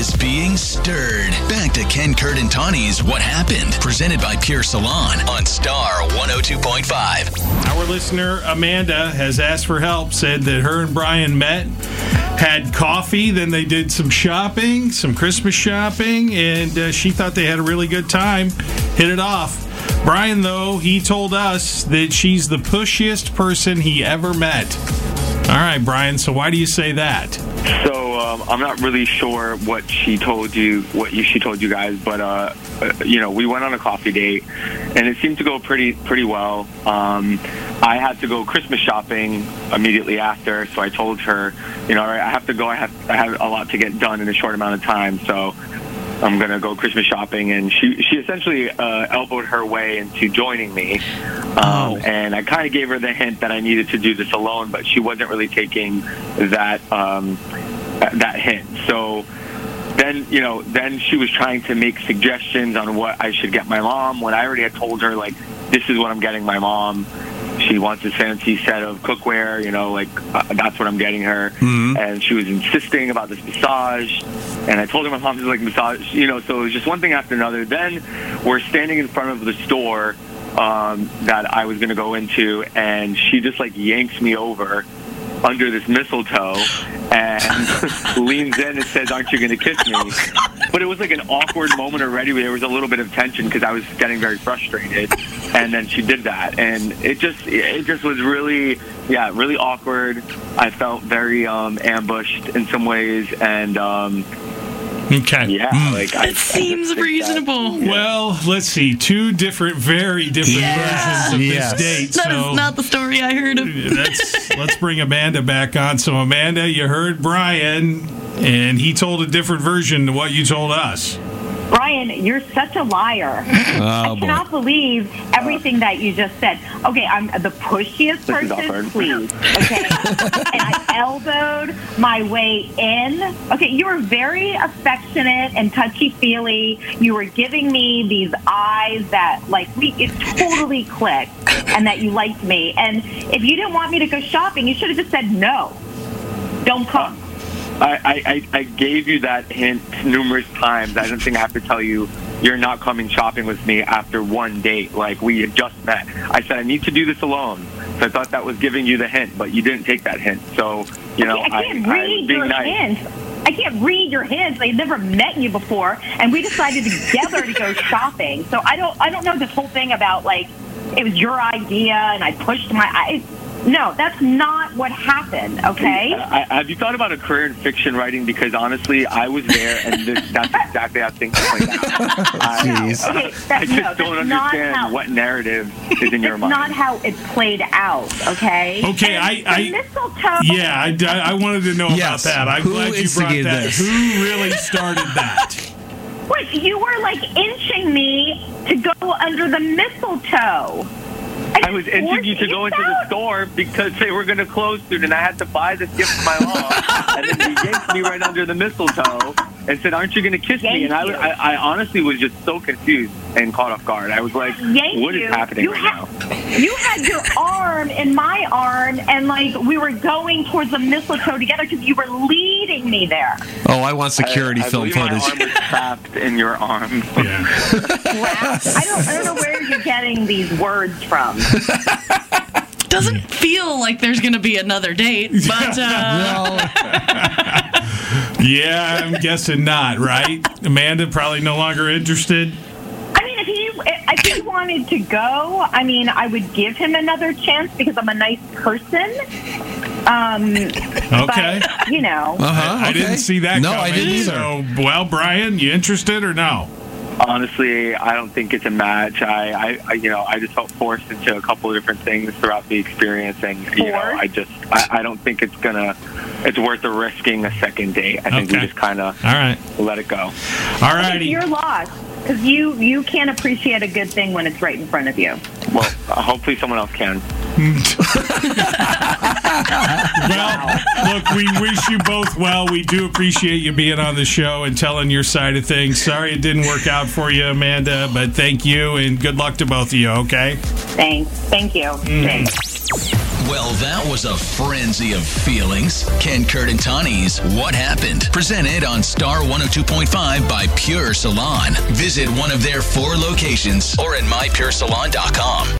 is being stirred. Back to Ken, Kurt, and Tawinee's What Happened, presented by Pure Salon on Star 102.5. Our listener Amanda has asked for help, said that her and Brian met, had coffee, then they did some shopping, some Christmas shopping, and uh, she thought they had a really good time, hit it off. Brian, though, he told us that she's the pushiest person he ever met. All right, Brian, so why do you say that? So um, I'm not really sure what she told you, what you, she told you guys, but uh, uh, you know, we went on a coffee date, and it seemed to go pretty pretty well. Um, I had to go Christmas shopping immediately after, so I told her, you know, all right, I have to go. I have I have a lot to get done in a short amount of time, so I'm gonna go Christmas shopping, and she she essentially uh, elbowed her way into joining me, um, Oh. and I kind of gave her the hint that I needed to do this alone, but she wasn't really taking that um, that hint. So then you know then she was trying to make suggestions on what I should get my mom when I already had told her like this is what I'm getting my mom. She wants a fancy set of cookware, you know, like uh, that's what I'm getting her. And she was insisting about this massage, and I told her my mom was like massage, you know. So it was just one thing after another. Then we're standing in front of the store um, that I was going to go into, and she just like yanks me over under this mistletoe and leans in and says, "Aren't you going to kiss me?" But it was like an awkward moment already. There was a little bit of tension because I was getting very frustrated, and then she did that, and it just it just was really yeah really awkward. I felt very um, ambushed in some ways, and um, Okay. yeah, hmm. like I, I It just seems think that- reasonable. Well, let's see. Two different, very different Yeah. versions of Yes. this date. That is so not the story I heard of. let's let's bring Amanda back on. So Amanda, you heard Brian, and he told a different version to what you told us. Brian, you're such a liar. I oh, cannot believe everything that you just said. Okay, I'm the pushiest This person, please. Okay, and I elbowed my way in. Okay, you were very affectionate and touchy feely. You were giving me these eyes that, like, we it totally clicked, and that you liked me. And if you didn't want me to go shopping, you should have just said no. Don't come. I, I, I I gave you that hint numerous times. I don't think I have to tell you you're not coming shopping with me after one date. Like we had just met. I said I need to do this alone. So I thought that was giving you the hint, but you didn't take that hint. So you know I can't I, I read was being your nice. hints. I can't read your hints. I've never met you before, and we decided together to go shopping. So I don't, I don't know this whole thing about like it was your idea and I pushed my. I, no, that's not what happened. Okay. I, have you thought about a career in fiction writing? Because honestly, I was there, and this, that's exactly how things played out. I, Jeez. Okay, I that, just no, don't that's not understand how, what narrative is in your It's mind. not how it played out. Okay. Okay, And I- the I- mistletoe. Yeah, I, I- I wanted to know Yes. about that. I'm Who glad you brought instigated that. this? Who really started that? What? You were like inching me to go under the mistletoe. I was you to go into the store because they were going to close soon, and I had to buy this gift for my mom. and then he yanked me right under the mistletoe and said, "Aren't you going to kiss me?" And I, I, I honestly was just so confused and caught off guard. I was like, Yank "What is you. happening You right ha- now?" You had your arm in my arm, and like we were going towards the mistletoe together because you were leading me there. Oh, I want security I, I film believe My footage. arm was trapped in your arm. Yeah. I don't, I don't know where you're getting these words from. Doesn't feel like there's going to be another date, but uh, yeah, I'm guessing not, right? Amanda probably no longer interested. I mean, if he if he wanted to go, I mean, I would give him another chance because I'm a nice person. Um, Okay. but you know, Uh-huh, I didn't see that No, coming. I didn't either. So, well, Brian, you interested or no? Honestly, I don't think it's a match. I, I, I, you know, I just felt forced into a couple of different things throughout the experience, and you know, I just, I, I don't think it's gonna, it's worth the risking a second date. I think Okay. we just kind of All right. let it go. All right, you're your loss because you you can't appreciate a good thing when it's right in front of you. Well, uh, hopefully someone else can. Well, look, we wish you both well. We do appreciate you being on the show and telling your side of things. Sorry it didn't work out for you, Amanda, but thank you and good luck to both of you, okay? Thanks. Thank you. Mm. Thanks. Well, that was a frenzy of feelings. Ken Kurt and Tawinee's What Happened? Presented on Star 102.5 by Pure Salon. Visit one of their four locations or at mypuresalon.com.